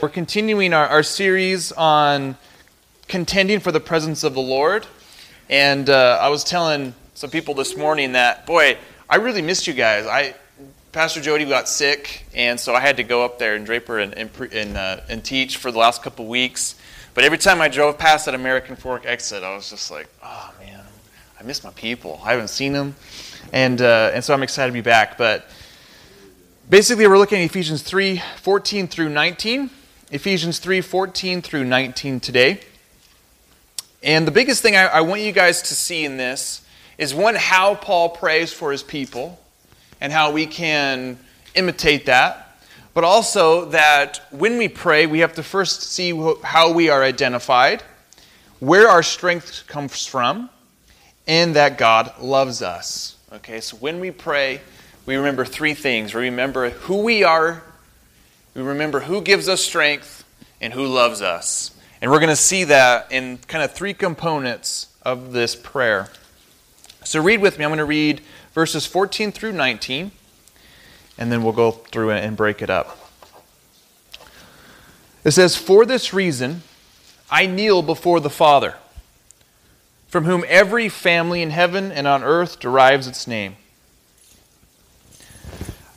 We're continuing our, our series on contending for the presence of the Lord. And uh, I was telling some people this morning that, boy, I really missed you guys. I Pastor Jody got sick, and so I had to go up there in Draper and, and, and, uh, and teach for the last couple weeks. But every time I drove past that American Fork exit, I was just like, oh man, I miss my people. I haven't seen them. And, uh, and so I'm excited to be back. But basically, we're looking at Ephesians 3 14 through 19. Ephesians 3 14 through 19 today. And the biggest thing I, I, want you guys to see in this is one, how Paul prays for his people and how we can imitate that. But also that when we pray, we have to first see how we are identified, where our strength comes from, and that God loves us. Okay, so when we pray, we remember three things. We remember who we are we remember who gives us strength and who loves us. And we're going to see that in kind of three components of this prayer. So read with me. I'm going to read verses 14 through 19, and then we'll go through it and break it up. It says, For this reason, I kneel before the Father, from whom every family in heaven and on earth derives its name.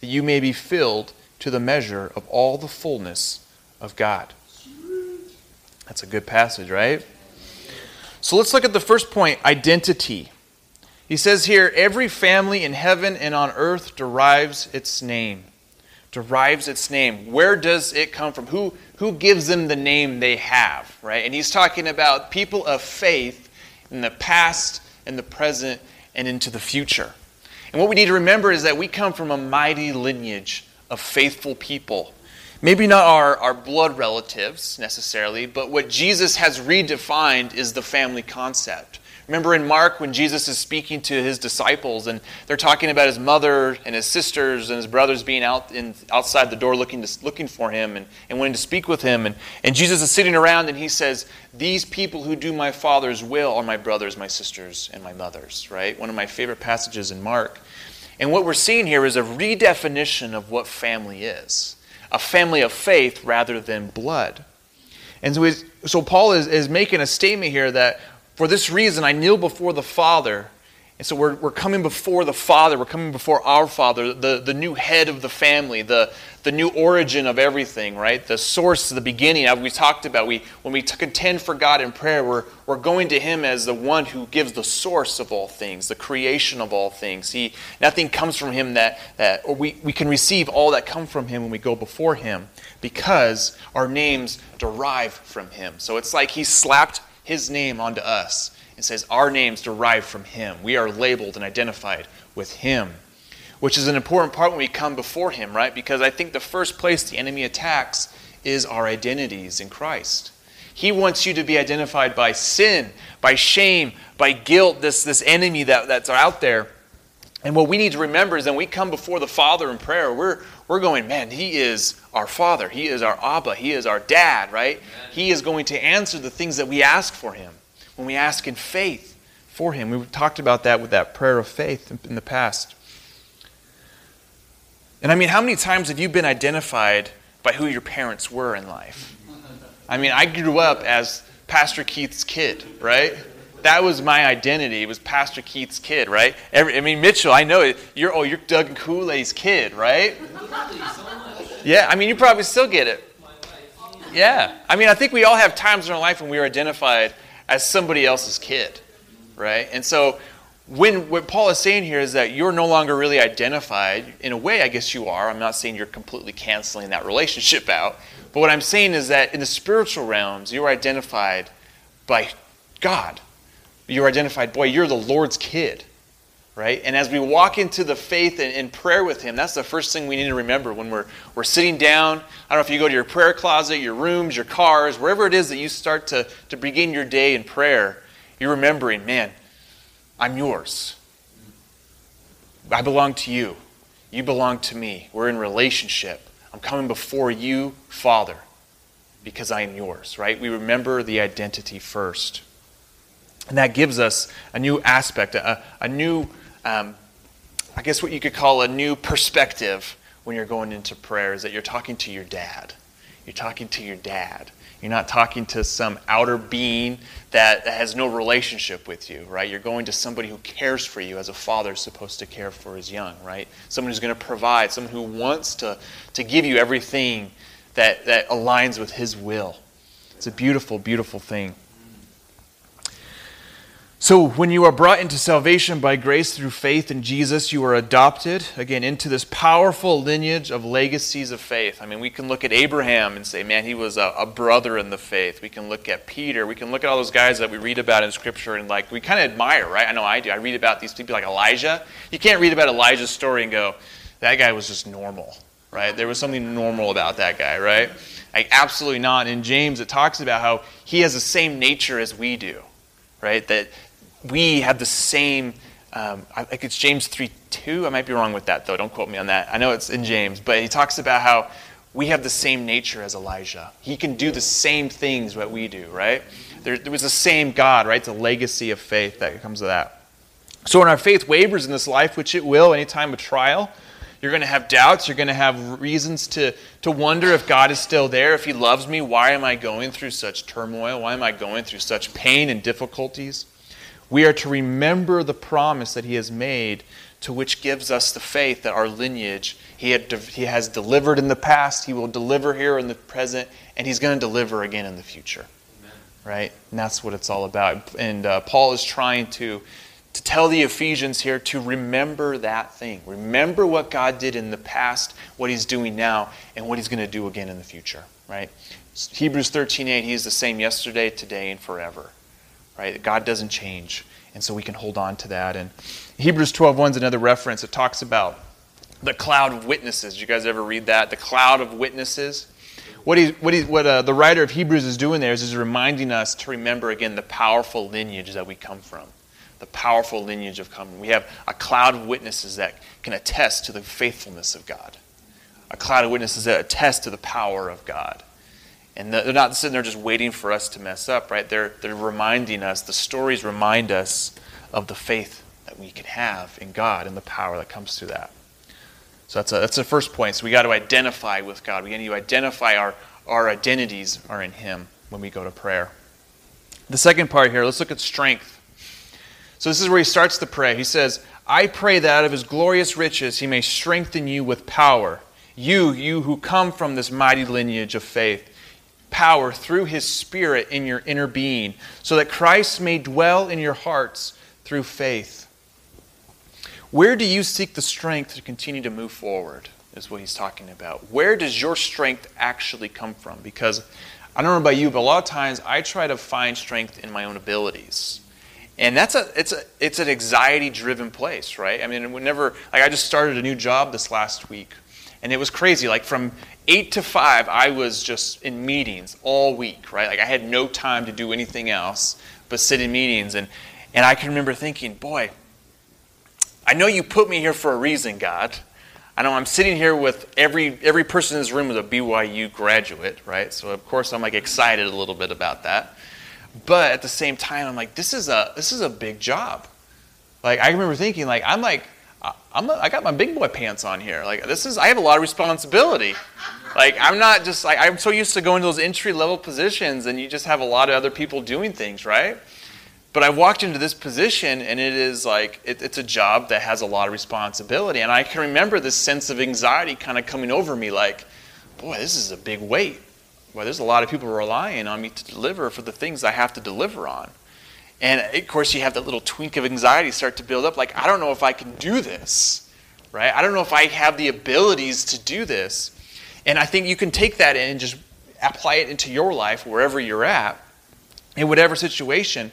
that you may be filled to the measure of all the fullness of God. That's a good passage, right? So let's look at the first point identity. He says here, every family in heaven and on earth derives its name. Derives its name. Where does it come from? Who, who gives them the name they have, right? And he's talking about people of faith in the past, in the present, and into the future. And what we need to remember is that we come from a mighty lineage of faithful people. Maybe not our, our blood relatives necessarily, but what Jesus has redefined is the family concept. Remember in Mark when Jesus is speaking to his disciples and they're talking about his mother and his sisters and his brothers being out in, outside the door looking, to, looking for him and, and wanting to speak with him. And, and Jesus is sitting around and he says, These people who do my Father's will are my brothers, my sisters, and my mothers, right? One of my favorite passages in Mark. And what we're seeing here is a redefinition of what family is a family of faith rather than blood. And so, so Paul is, is making a statement here that for this reason, I kneel before the Father. And so we're, we're coming before the Father. We're coming before our Father, the, the new head of the family, the, the new origin of everything, right? The source, the beginning. As we talked about, we, when we contend for God in prayer, we're, we're going to Him as the one who gives the source of all things, the creation of all things. He, nothing comes from Him that, that or we, we can receive all that come from Him when we go before Him because our names derive from Him. So it's like He slapped his name onto us and says our names derive from him. We are labeled and identified with him, which is an important part when we come before him, right? Because I think the first place the enemy attacks is our identities in Christ. He wants you to be identified by sin, by shame, by guilt, this, this enemy that, that's out there. And what we need to remember is that when we come before the Father in prayer, we're, we're going, man, He is our Father. He is our Abba. He is our dad, right? Amen. He is going to answer the things that we ask for Him when we ask in faith for Him. We talked about that with that prayer of faith in the past. And I mean, how many times have you been identified by who your parents were in life? I mean, I grew up as Pastor Keith's kid, right? That was my identity. It was Pastor Keith's kid, right? Every, I mean, Mitchell, I know it. You're oh, you're Doug Kool Aid's kid, right? Yeah, I mean, you probably still get it. Yeah, I mean, I think we all have times in our life when we are identified as somebody else's kid, right? And so, when what Paul is saying here is that you're no longer really identified. In a way, I guess you are. I'm not saying you're completely canceling that relationship out, but what I'm saying is that in the spiritual realms, you're identified by God you're identified, boy, you're the Lord's kid, right? And as we walk into the faith and prayer with Him, that's the first thing we need to remember when we're, we're sitting down. I don't know if you go to your prayer closet, your rooms, your cars, wherever it is that you start to, to begin your day in prayer, you're remembering, man, I'm yours. I belong to you. You belong to me. We're in relationship. I'm coming before you, Father, because I am yours, right? We remember the identity first. And that gives us a new aspect, a, a new um, I guess what you could call a new perspective when you're going into prayer is that you're talking to your dad. You're talking to your dad. You're not talking to some outer being that has no relationship with you, right? You're going to somebody who cares for you as a father is supposed to care for his young, right? Someone who's going to provide, someone who wants to, to give you everything that, that aligns with his will. It's a beautiful, beautiful thing. So, when you are brought into salvation by grace through faith in Jesus, you are adopted, again, into this powerful lineage of legacies of faith. I mean, we can look at Abraham and say, man, he was a, a, brother in the faith. We can look at Peter. We can look at all those guys that we read about in Scripture and, like, we kind of admire, right? I know I do. I read about these people like Elijah. You can't read about Elijah's story and go, that guy was just normal, right? There was something normal about that guy, right? Like, absolutely not. In James, it talks about how he has the same nature as we do right? That we have the same. Um, think it's James 3 2. I might be wrong with that, though. Don't quote me on that. I know it's in James, but he talks about how we have the same nature as Elijah. He can do the same things that we do, right? There, there was the same God, right? It's a legacy of faith that comes with that. So when our faith wavers in this life, which it will any time of trial, you're going to have doubts. You're going to have reasons to, to wonder if God is still there, if He loves me. Why am I going through such turmoil? Why am I going through such pain and difficulties? We are to remember the promise that He has made, to which gives us the faith that our lineage He, had, he has delivered in the past, He will deliver here in the present, and He's going to deliver again in the future. Amen. Right? And that's what it's all about. And uh, Paul is trying to, to tell the Ephesians here to remember that thing. Remember what God did in the past, what He's doing now, and what He's going to do again in the future. Right? Hebrews 13:8, He is the same yesterday, today, and forever right? God doesn't change. And so we can hold on to that. And Hebrews 12.1 is another reference. It talks about the cloud of witnesses. Did you guys ever read that? The cloud of witnesses. What, he, what, he, what uh, the writer of Hebrews is doing there is, is reminding us to remember again the powerful lineage that we come from. The powerful lineage of coming. We have a cloud of witnesses that can attest to the faithfulness of God. A cloud of witnesses that attest to the power of God. And they're not sitting there just waiting for us to mess up, right? They're, they're reminding us, the stories remind us of the faith that we can have in God and the power that comes through that. So that's, a, that's the first point. So we got to identify with God. We need to identify our, our identities are in Him when we go to prayer. The second part here, let's look at strength. So this is where he starts to pray. He says, I pray that out of his glorious riches he may strengthen you with power. You, you who come from this mighty lineage of faith power through his Spirit in your inner being, so that Christ may dwell in your hearts through faith. Where do you seek the strength to continue to move forward? Is what he's talking about. Where does your strength actually come from? Because I don't know about you, but a lot of times I try to find strength in my own abilities. And that's a it's a it's an anxiety driven place, right? I mean, whenever like I just started a new job this last week and it was crazy. Like from eight to five, I was just in meetings all week, right? Like I had no time to do anything else but sit in meetings. And, and I can remember thinking, boy, I know you put me here for a reason, God. I know I'm sitting here with every every person in this room is a BYU graduate, right? So of course I'm like excited a little bit about that. But at the same time, I'm like, this is a this is a big job. Like I remember thinking, like I'm like I'm a, I got my big boy pants on here. Like this is I have a lot of responsibility. Like I'm not just like I'm so used to going to those entry level positions and you just have a lot of other people doing things, right? But I walked into this position and it is like it, it's a job that has a lot of responsibility. And I can remember this sense of anxiety kind of coming over me like, boy, this is a big weight. Well, there's a lot of people relying on me to deliver for the things I have to deliver on. And of course, you have that little twink of anxiety start to build up like, I don't know if I can do this, right? I don't know if I have the abilities to do this. And I think you can take that and just apply it into your life wherever you're at, in whatever situation.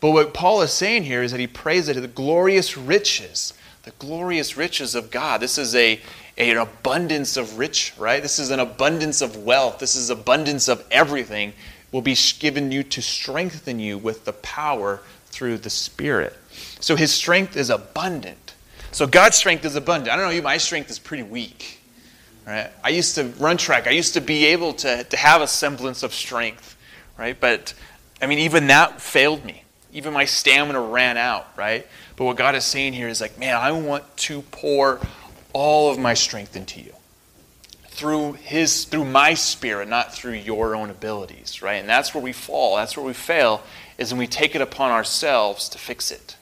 But what Paul is saying here is that he prays that the glorious riches, the glorious riches of God. This is a, a, an abundance of rich, right? This is an abundance of wealth. This is abundance of everything will be given you to strengthen you with the power through the Spirit. So his strength is abundant. So God's strength is abundant. I don't know you, my strength is pretty weak. Right? I used to run track. I used to be able to, to have a semblance of strength, right? But I mean, even that failed me. Even my stamina ran out, right? But what God is saying here is like, man, I want to pour all of my strength into you through his through my spirit not through your own abilities right? And that's where we fall that's where we fail is when we take it upon ourselves to fix it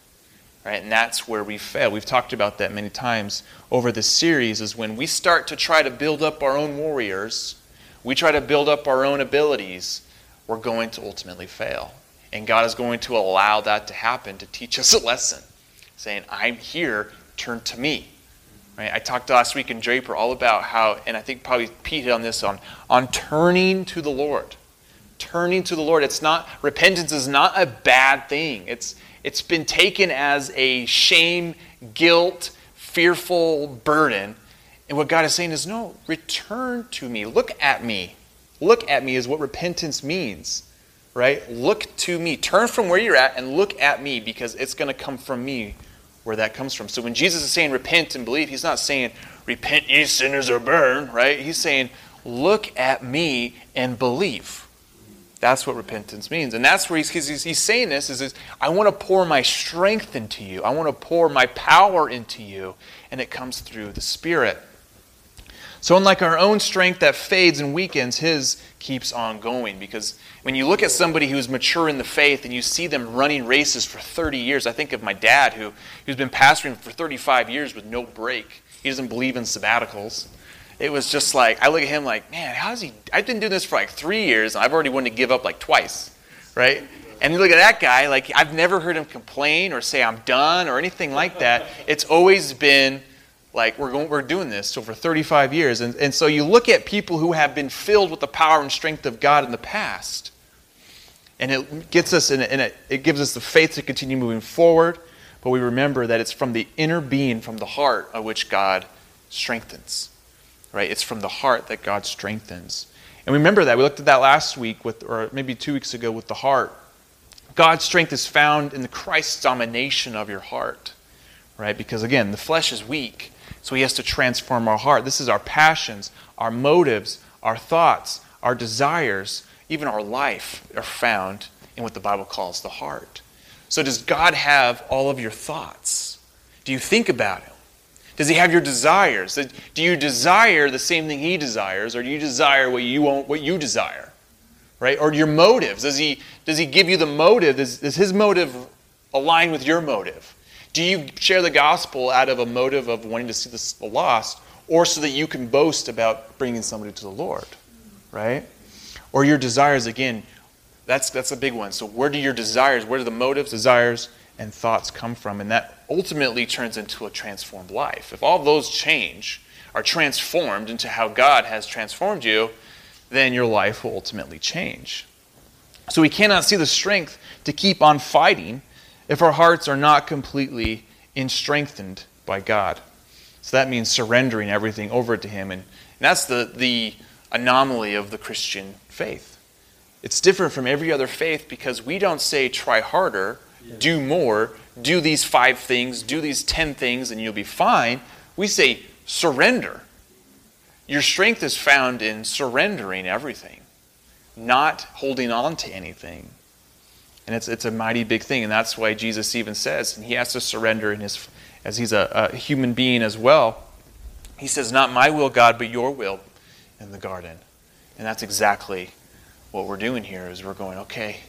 right? And that's where we fail. We've talked about that many times over this series is when we start to try to build up our own warriors we try to build up our own abilities we're going to ultimately fail. And god is going to allow that to happen to teach us a lesson saying i'm here turn to me Right? I talked last week in Draper all about how, and I think probably Pete hit on this on, on turning to the Lord. Turning to the Lord. It's not repentance is not a bad thing. It's it's been taken as a shame, guilt, fearful burden. And what God is saying is, no, return to me. Look at me. Look at me is what repentance means. Right? Look to me. Turn from where you're at and look at me because it's going to come from me where that comes from. So when Jesus is saying repent and believe, he's not saying repent ye sinners or burn, right? He's saying look at me and believe. That's what repentance means. And that's where he's, he's, he's saying this is, is I want to pour my strength into you. I want to pour my power into you. And it comes through the Spirit. So, unlike our own strength that fades and weakens, his keeps on going. Because when you look at somebody who's mature in the faith and you see them running races for 30 years, I think of my dad who, who's been pastoring for 35 years with no break. He doesn't believe in sabbaticals. It was just like, I look at him like, man, how's he? I've been doing this for like three years and I've already wanted to give up like twice, right? And you look at that guy, like, I've never heard him complain or say I'm done or anything like that. It's always been, like we're going, we're doing this over 35 years. And, and so you look at people who have been filled with the power and strength of god in the past and it gets us in, a, in a, it gives us the faith to continue moving forward but we remember that it's from the inner being from the heart of which god strengthens right? It's from the heart that god strengthens. And remember that. We looked at that last week with or maybe two weeks ago with the heart. God's strength is found in the christ's domination of your heart right? Because again the flesh is weak so he has to transform our heart. This is our passions, our motives, our thoughts, our desires, even our life are found in what the Bible calls the heart. So does God have all of your thoughts? Do you think about him? Does he have your desires? Do you desire the same thing he desires, or do you desire what you want, what you desire? Right? Or your motives? Does he, does he give you the motive? Does, does his motive align with your motive? Do you share the gospel out of a motive of wanting to see the lost, or so that you can boast about bringing somebody to the Lord, right? Or your desires again. That's that's a big one. So where do your desires, where do the motives, desires, and thoughts come from? And that ultimately turns into a transformed life. If all those change, are transformed into how God has transformed you, then your life will ultimately change. So we cannot see the strength to keep on fighting if our hearts are not completely in strengthened by God. So that means surrendering everything over to Him. And, and that's the, the anomaly of the Christian faith. It's different from every other faith because we don't say try harder, do more, do these five things, do these ten things, and you'll be fine. We say surrender. Your strength is found in surrendering everything, not holding on to anything. And it's, it's a mighty big thing. And that's why Jesus even says, and he has to surrender in his, as he's a, a human being as well. He says, Not my will, God, but your will in the garden. And that's exactly what we're doing here is we're going, okay,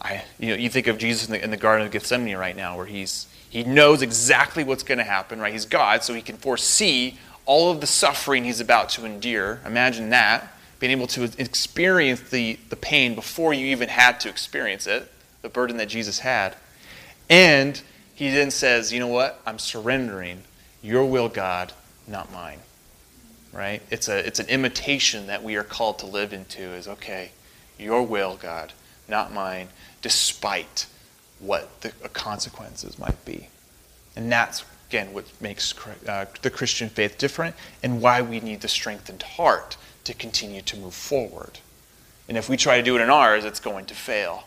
I, you know, you think of Jesus in the, in the Garden of Gethsemane right now, where he's he knows exactly what's going to happen, right? He's God, so he can foresee all of the suffering he's about to endure. Imagine that being able to experience the, the pain before you even had to experience it, the burden that Jesus had. And he then says, You know what? I'm surrendering. Your will, God, not mine. Right? It's, a, it's an imitation that we are called to live into is okay, your will, God, not mine, despite what the consequences might be. And that's, again, what makes uh, the Christian faith different and why we need the strengthened heart to continue to move forward. And if we try to do it in ours, it's going to fail,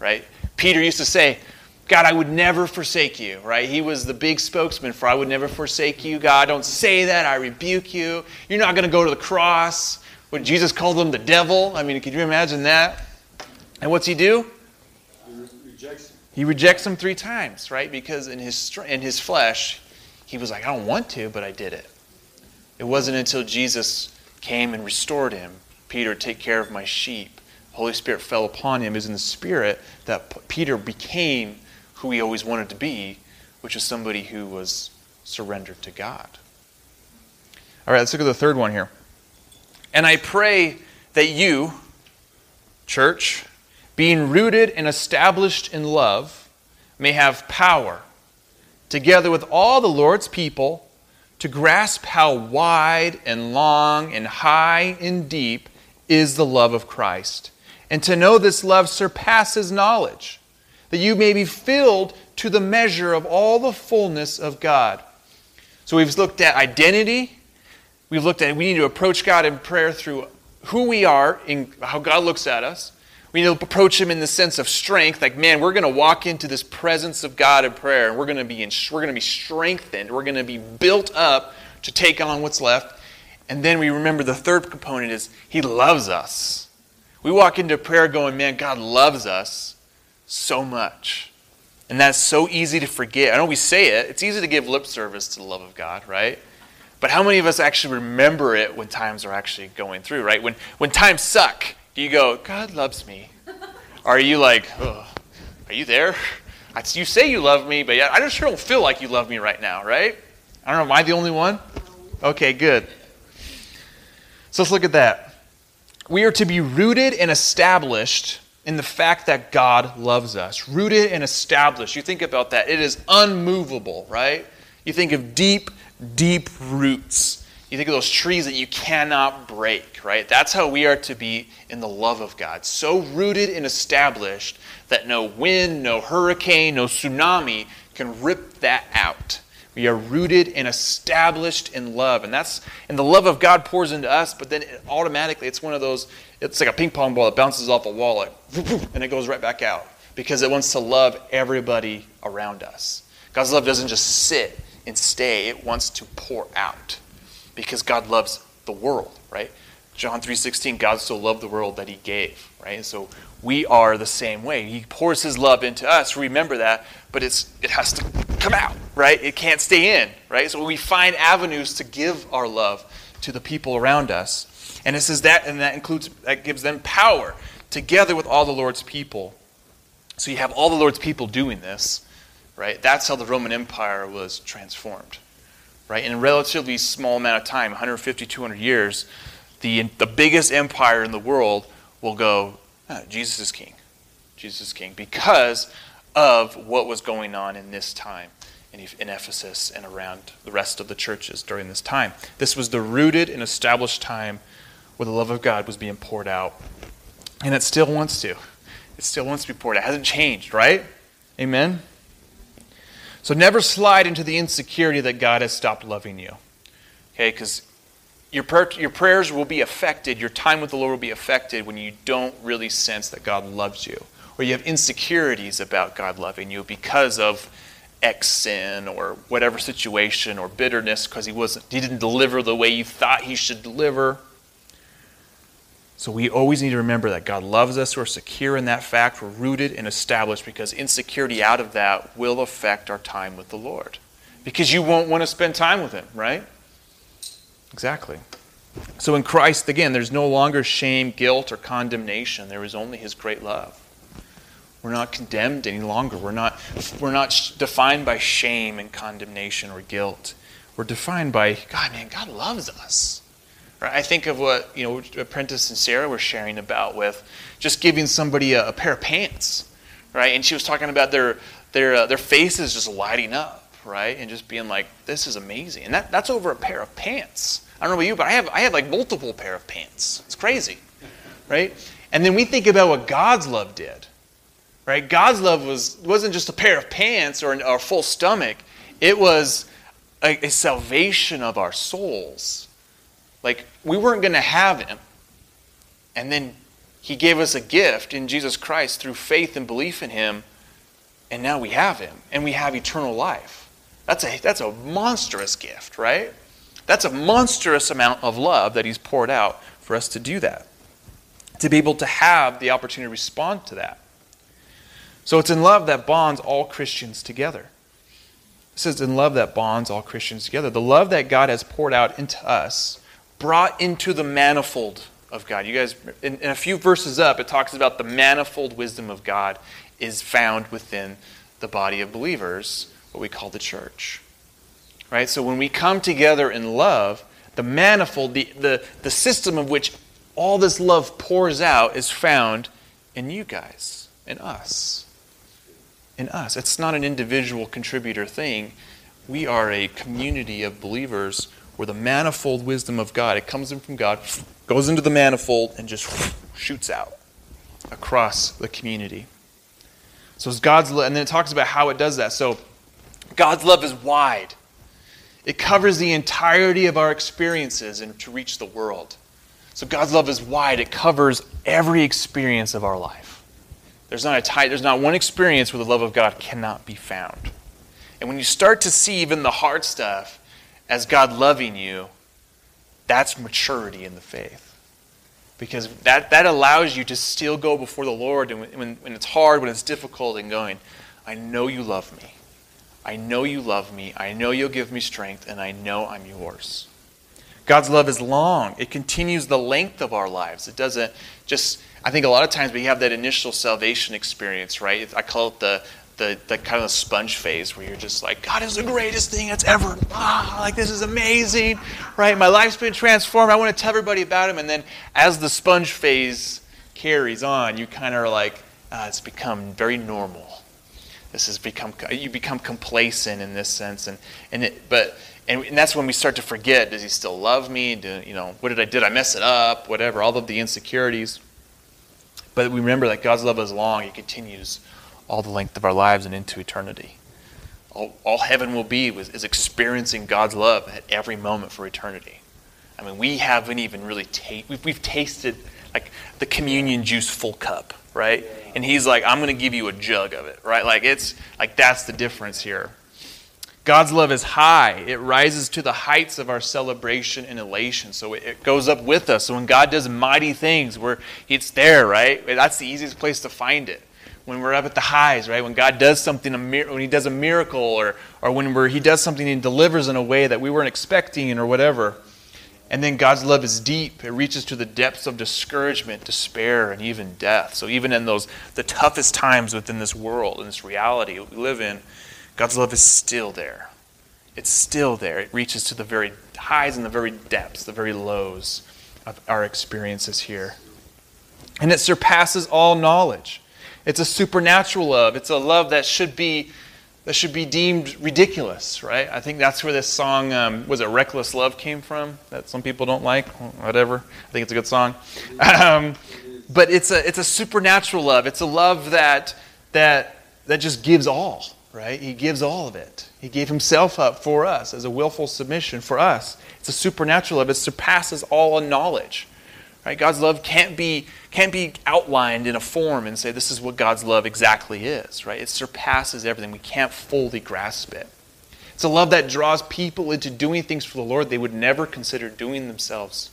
right? Peter used to say, God, I would never forsake you, right? He was the big spokesman for I would never forsake you. God, don't say that. I rebuke you. You're not going to go to the cross. When Jesus called them the devil, I mean, could you imagine that? And what's he do? He rejects him. He rejects him three times, right? Because in his, in his flesh, he was like, I don't want to, but I did it. It wasn't until Jesus came and restored him Peter, take care of my sheep. The Holy Spirit fell upon him. Was in the Spirit that Peter became who he always wanted to be, which is somebody who was surrendered to God. All right, let's look at the third one here. And I pray that you, church, being rooted and established in love, may have power, together with all the Lord's people, to grasp how wide and long and high and deep is the love of Christ, and to know this love surpasses knowledge that you may be filled to the measure of all the fullness of God. So we've looked at identity. We've looked at we need to approach God in prayer through who we are and how God looks at us. We need to approach Him in the sense of strength, like man, we're going to walk into this presence of God in prayer, and we're going to be in, we're going to be strengthened. We're going to be built up to take on what's left. And then we remember the third component is He loves us. We walk into prayer going, man, God loves us so much. And that's so easy to forget. I know we say it, it's easy to give lip service to the love of God, right? But how many of us actually remember it when times are actually going through, right? When, when times suck, do you go, God loves me? Are you like, are you there? You say you love me, but I just sure don't feel like you love me right now, right? I don't know, am I the only one? Okay, good. So let's look at that. We are to be rooted and established in the fact that God loves us, rooted and established. You think about that, it is unmovable, right? You think of deep, deep roots. You think of those trees that you cannot break, right? That's how we are to be in the love of God. So rooted and established that no wind, no hurricane, no tsunami can rip that out. We are rooted and established in love. And that's and the love of God pours into us, but then it automatically it's one of those, it's like a ping pong ball that bounces off a wall like, and it goes right back out. Because it wants to love everybody around us. God's love doesn't just sit and stay, it wants to pour out. Because God loves the world, right? John 3:16, God so loved the world that he gave, right? And so we are the same way. He pours his love into us. Remember that, but it's it has to come out, right? It can't stay in, right? So we find avenues to give our love to the people around us. And it says that, and that includes, that gives them power together with all the Lord's people. So you have all the Lord's people doing this, right? That's how the Roman Empire was transformed, right? In a relatively small amount of time, 150, 200 years, the, the biggest empire in the world will go, oh, Jesus is king. Jesus is king because of what was going on in this time in, in Ephesus and around the rest of the churches during this time. This was the rooted and established time where the love of God was being poured out. And it still wants to. It still wants to be poured out. It hasn't changed, right? Amen? So never slide into the insecurity that God has stopped loving you. Okay, because your, prayer, your prayers will be affected, your time with the Lord will be affected when you don't really sense that God loves you or you have insecurities about God loving you because of X sin or whatever situation or bitterness because he wasn't he didn't deliver the way you thought he should deliver. So we always need to remember that God loves us. We're secure in that fact. We're rooted and established because insecurity out of that will affect our time with the Lord. Because you won't want to spend time with Him, right? Exactly. So in Christ, again, there's no longer shame, guilt, or condemnation. There is only His great love. We're not condemned any longer. We're not, we're not defined by shame and condemnation or guilt. We're defined by, God, man, God loves us. I think of what, you know, Apprentice and Sarah were sharing about with just giving somebody a, a pair of pants, right? And she was talking about their, their, uh, their faces just lighting up, right? And just being like, this is amazing. And that, that's over a pair of pants. I don't know about you, but I have, I have like multiple pair of pants. It's crazy, right? And then we think about what God's love did Right? God's love was wasn't just a pair of pants or, or a full stomach. It was a, a salvation of our souls. Like we weren't going to have him. And then he gave us a gift in Jesus Christ through faith and belief in him. And now we have him and we have eternal life. That's a, that's a monstrous gift, right? That's a monstrous amount of love that he's poured out for us to do that, to be able to have the opportunity to respond to that. So it's in love that bonds all Christians together. It says in love that bonds all Christians together. The love that God has poured out into us, brought into the manifold of God. You guys, in, in a few verses up, it talks about the manifold wisdom of God is found within the body of believers, what we call the church. Right? So when we come together in love, the manifold, the, the, the system of which all this love pours out is found in you guys, in us. In us. It's not an individual contributor thing. We are a community of believers where the manifold wisdom of God, it comes in from God, goes into the manifold, and just shoots out across the community. So it's God's love, and then it talks about how it does that. So God's love is wide. It covers the entirety of our experiences and to reach the world. So God's love is wide. It covers every experience of our life. There's not, a tie, there's not one experience where the love of God cannot be found. And when you start to see even the hard stuff as God loving you, that's maturity in the faith. Because that, that allows you to still go before the Lord and when, when it's hard, when it's difficult, and going, I know you love me. I know you love me. I know you'll give me strength, and I know I'm yours. God's love is long. It continues the length of our lives. It doesn't just, I think a lot of times we have that initial salvation experience, right? I call it the, the, the kind of sponge phase where you're just like, God is the greatest thing that's ever, ah, like this is amazing, right? My life's been transformed. I want to tell everybody about him. And then as the sponge phase carries on, you kind of are like, ah, it's become very normal. This has become, you become complacent in this sense. And, and it, but, and, and that's when we start to forget, does he still love me? Do, you know, what did I, did I mess it up? Whatever, all of the insecurities. But we remember that God's love is long. He continues all the length of our lives and into eternity. All, all heaven will be is, experiencing God's love at every moment for eternity. I mean, we haven't even really tasted, we've, we've tasted like the communion juice full cup, right? And he's like, I'm going to give you a jug of it, right? Like, it's like that's the difference here. God's love is high. It rises to the heights of our celebration and elation. So it goes up with us. So when God does mighty things, where it's there, right? That's the easiest place to find it when we're up at the highs, right? When God does something, when He does a miracle, or, or when we're, He does something and delivers in a way that we weren't expecting, or whatever. And then God's love is deep. It reaches to the depths of discouragement, despair, and even death. So even in those the toughest times within this world in this reality we live in, God's love is still there. It's still there. It reaches to the very highs and the very depths, the very lows of our experiences here. And it surpasses all knowledge. It's a supernatural love. It's a love that should be that should be deemed ridiculous, right? I think that's where this song um, was it "Reckless Love" came from. That some people don't like, whatever. I think it's a good song, um, but it's a it's a supernatural love. It's a love that that that just gives all, right? He gives all of it. He gave himself up for us as a willful submission for us. It's a supernatural love. It surpasses all knowledge. Right? God's love can't be, can't be outlined in a form and say this is what God's love exactly is. Right? It surpasses everything. We can't fully grasp it. It's a love that draws people into doing things for the Lord they would never consider doing themselves.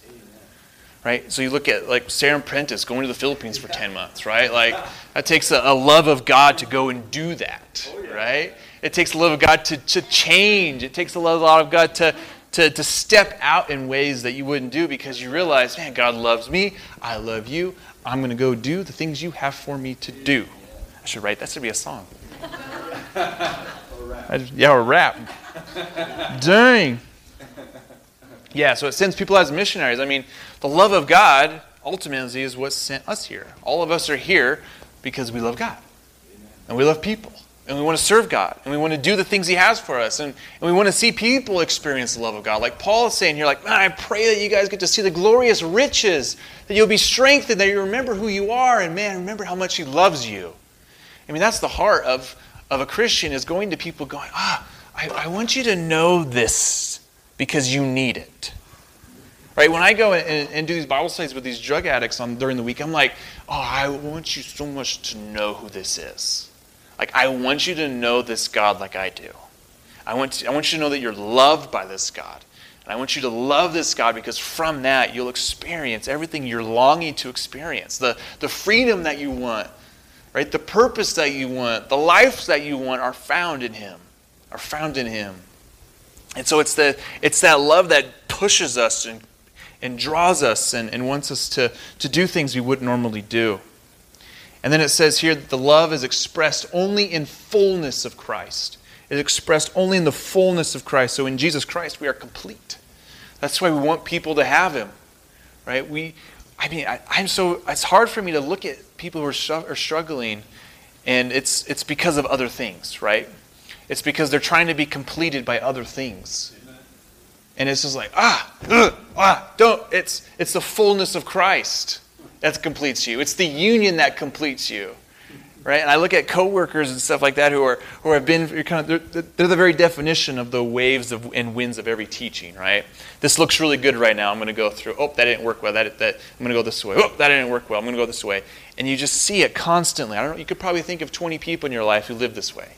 Right? So you look at like Sarah Prentice going to the Philippines for 10 months, right? Like that takes a, a love of God to go and do that, right? It takes a love of God to, to change. It takes a love of God to, to, to step out in ways that you wouldn't do because you realize, man, God loves me. I love you. I'm going to go do the things you have for me to do. I should write that should be a song. yeah, or rap. Dang. Yeah, so it sends people as missionaries. I mean, the love of God ultimately is what sent us here. All of us are here because we love God and we love people and we want to serve God, and we want to do the things He has for us, and, and we want to see people experience the love of God. Like Paul is saying here, like, man, I pray that you guys get to see the glorious riches, that you'll be strengthened, that you remember who you are, and man, remember how much He loves you. I mean, that's the heart of, of a Christian is going to people going, ah, I, I want you to know this because you need it. Right? When I go and, and, do these Bible studies with these drug addicts on during the week, I'm like, oh, I want you so much to know who this is. Like, I want you to know this God like I do. I want, to, I want you to know that you're loved by this God. And I want you to love this God because from that you'll experience everything you're longing to experience the, the freedom that you want, right? The purpose that you want, the life that you want are found in Him, are found in Him. And so it's, the, it's that love that pushes us and, and draws us and, and wants us to, to do things we wouldn't normally do. And then it says here that the love is expressed only in fullness of Christ. It is expressed only in the fullness of Christ. So in Jesus Christ, we are complete. That's why we want people to have Him, right? We, I mean, I, am so. It's hard for me to look at people who are, are struggling, and it's it's because of other things, right? It's because they're trying to be completed by other things. And it's just like, ah, ugh, ah, don't. It's, it's the fullness of Christ that completes you. It's the union that completes you. Right? And I look at coworkers and stuff like that who are who have been you're kind of they're, they're the very definition of the waves of, and winds of every teaching, right? This looks really good right now. I'm going to go through. Oh, that didn't work well. That, that I'm going to go this way. Oh, that didn't work well. I'm going to go this way. And you just see it constantly. I don't know. You could probably think of 20 people in your life who live this way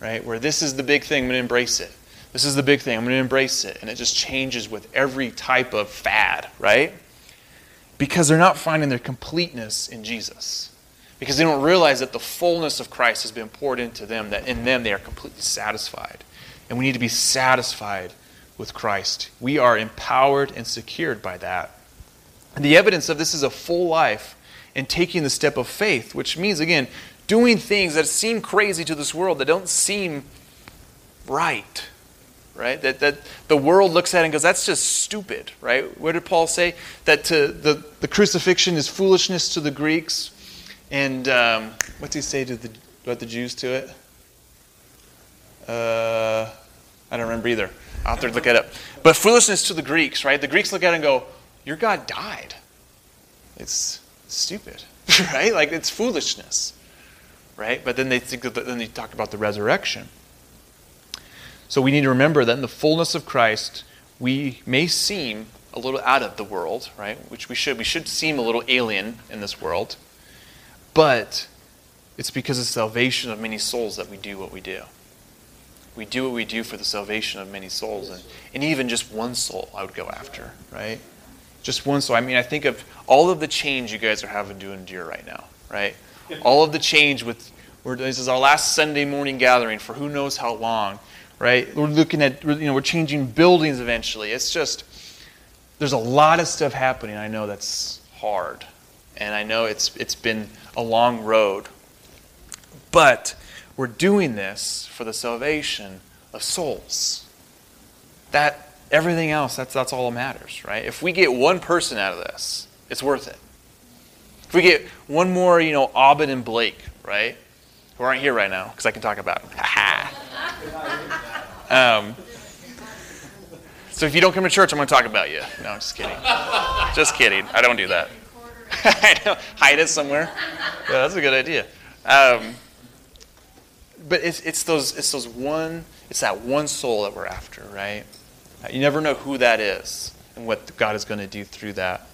right? Where this is the big thing, I'm going to embrace it. This is the big thing, I'm going to embrace it. And it just changes with every type of fad, right? Because they're not finding their completeness in Jesus. Because they don't realize that the fullness of Christ has been poured into them, that in them they are completely satisfied. And we need to be satisfied with Christ. We are empowered and secured by that. And the evidence of this is a full life and taking the step of faith, which means, again, doing things that seem crazy to this world, that don't seem right, right? That, that the world looks at and goes, that's just stupid, right? What did Paul say? That to the, the crucifixion is foolishness to the Greeks. And um, what's he say to the, about the Jews to it? Uh, I don't remember either. I'll have to look it up. But foolishness to the Greeks, right? The Greeks look at it and go, Your God died. It's stupid, right? Like it's foolishness right? But then they think that, then they talk about the resurrection. So we need to remember that in the fullness of Christ, we may seem a little out of the world, right? Which we should. We should seem a little alien in this world. But it's because of the salvation of many souls that we do what we do. We do what we do for the salvation of many souls. And, and even just one soul I would go after, right? Just one soul. I mean, I think of all of the change you guys are having to endure right now, right? all of the change with this is our last Sunday morning gathering for who knows how long, right? We're looking at you know we're changing buildings eventually. It's just there's a lot of stuff happening. I know that's hard, and I know it's it's been a long road, but we're doing this for the salvation of souls. That everything else that's that's all that matters, right? If we get one person out of this, it's worth it. If we get one more, you know, Aubin and Blake, right? Who aren't here right now, because I can talk about them. Um, so if you don't come to church, I'm going to talk about you. No, I'm just kidding. just kidding. I don't do that. Hide it somewhere. Yeah, that's a good idea. Um, but it's, it's those it's those one it's that one soul that we're after, right? You never know who that is and what God is going to do through that.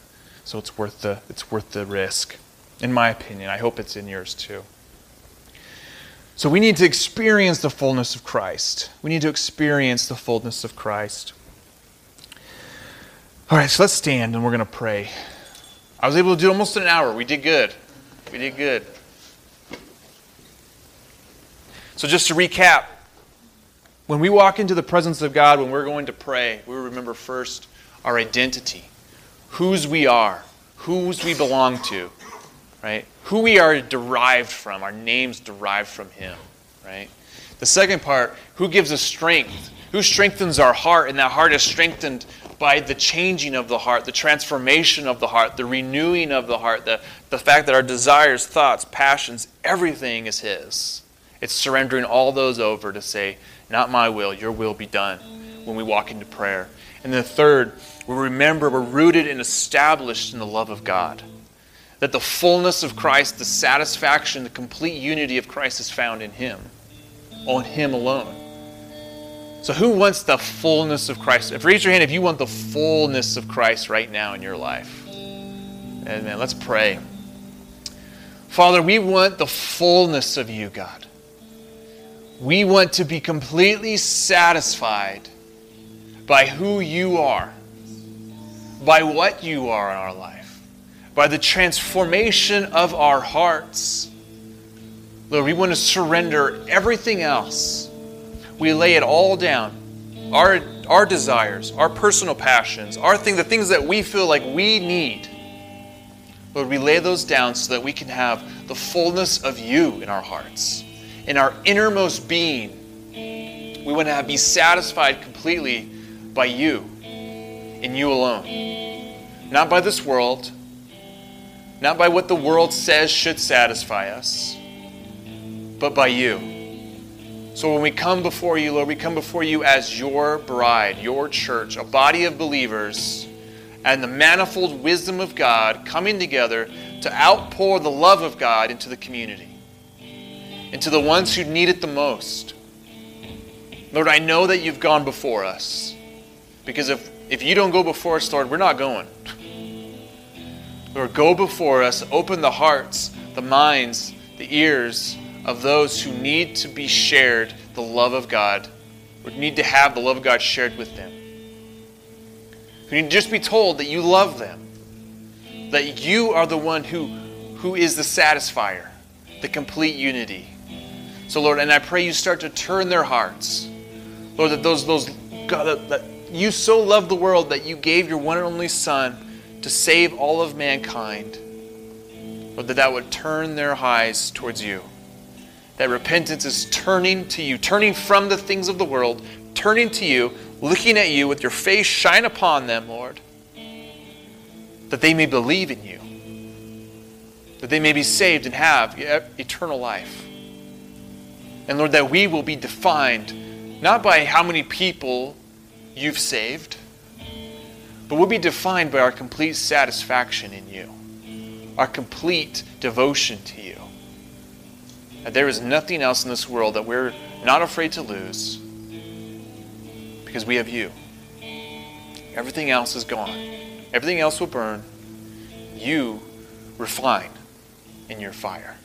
So it's worth the, it's worth the risk, in my opinion. I hope it's in yours too. So we need to experience the fullness of Christ. We need to experience the fullness of Christ. All right, so let's stand and we're going to pray. I was able to do almost an hour. We did good. We did good. So, just to recap, when we walk into the presence of God, when we're going to pray, we remember first our identity whose we are, whose we belong to, right? Who we are derived from, our names derived from Him, right? The second part, who gives us strength? Who strengthens our heart? And that heart is strengthened by the changing of the heart, the transformation of the heart, the renewing of the heart, the, the fact that our desires, thoughts, passions, everything is His. It's surrendering all those over to say, Not my will, your will be done when we walk into prayer. And the third, we remember we're rooted and established in the love of God. That the fullness of Christ, the satisfaction, the complete unity of Christ is found in Him, on Him alone. So, who wants the fullness of Christ? If raise your hand if you want the fullness of Christ right now in your life. Amen. Let's pray. Father, we want the fullness of you, God. We want to be completely satisfied by who you are, by what you are in our life, by the transformation of our hearts. Lord, we want to surrender everything else we lay it all down our, our desires, our personal passions, our thing, the things that we feel like we need. Lord, we lay those down so that we can have the fullness of you in our hearts, in our innermost being. We want to be satisfied completely by you, in you alone. Not by this world, not by what the world says should satisfy us, but by you. So when we come before you, Lord, we come before you as your bride, your church, a body of believers, and the manifold wisdom of God coming together to outpour the love of God into the community, into the ones who need it the most. Lord, I know that you've gone before us. Because if, if you don't go before us, Lord, we're not going. Lord, go before us, open the hearts, the minds, the ears of those who need to be shared the love of God, or need to have the love of God shared with them. Who need to just be told that you love them, that you are the one who, who is the satisfier, the complete unity. So, Lord, and I pray you start to turn their hearts. Lord, that those, those God, that, that you so loved the world that you gave your one and only Son to save all of mankind. Lord, that that would turn their eyes towards you. That repentance is turning to you, turning from the things of the world, turning to you, looking at you with your face shine upon them, Lord, that they may believe in you, that they may be saved and have eternal life. And Lord, that we will be defined not by how many people you've saved, but we'll be defined by our complete satisfaction in you, our complete devotion to you. That there is nothing else in this world that we're not afraid to lose because we have you. Everything else is gone. Everything else will burn. You refine in your fire.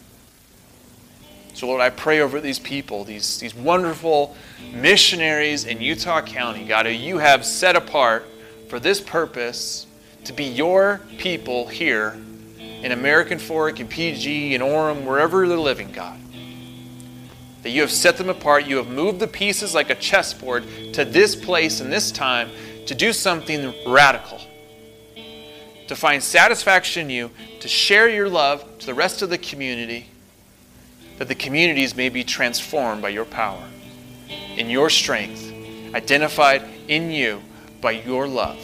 So, Lord, I pray over these people, these, these wonderful missionaries in Utah County, God, who you have set apart for this purpose to be your people here in American Fork and PG and Orem, wherever they're living, God that you have set them apart. You have moved the pieces like a chessboard to this place and this time to do something radical. To find satisfaction in you, to share your love to the rest of the community, that the communities may be transformed by your power, in your strength, identified in you by your love.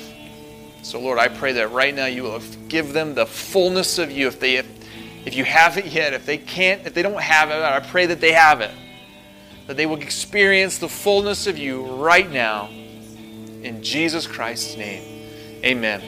So, Lord, I pray that right now you will give them the fullness of you. If they, if, if you haven't yet, if they can't, if they don't have it, I pray that they have it that they will experience the fullness of you right now. In Jesus Christ's name, amen.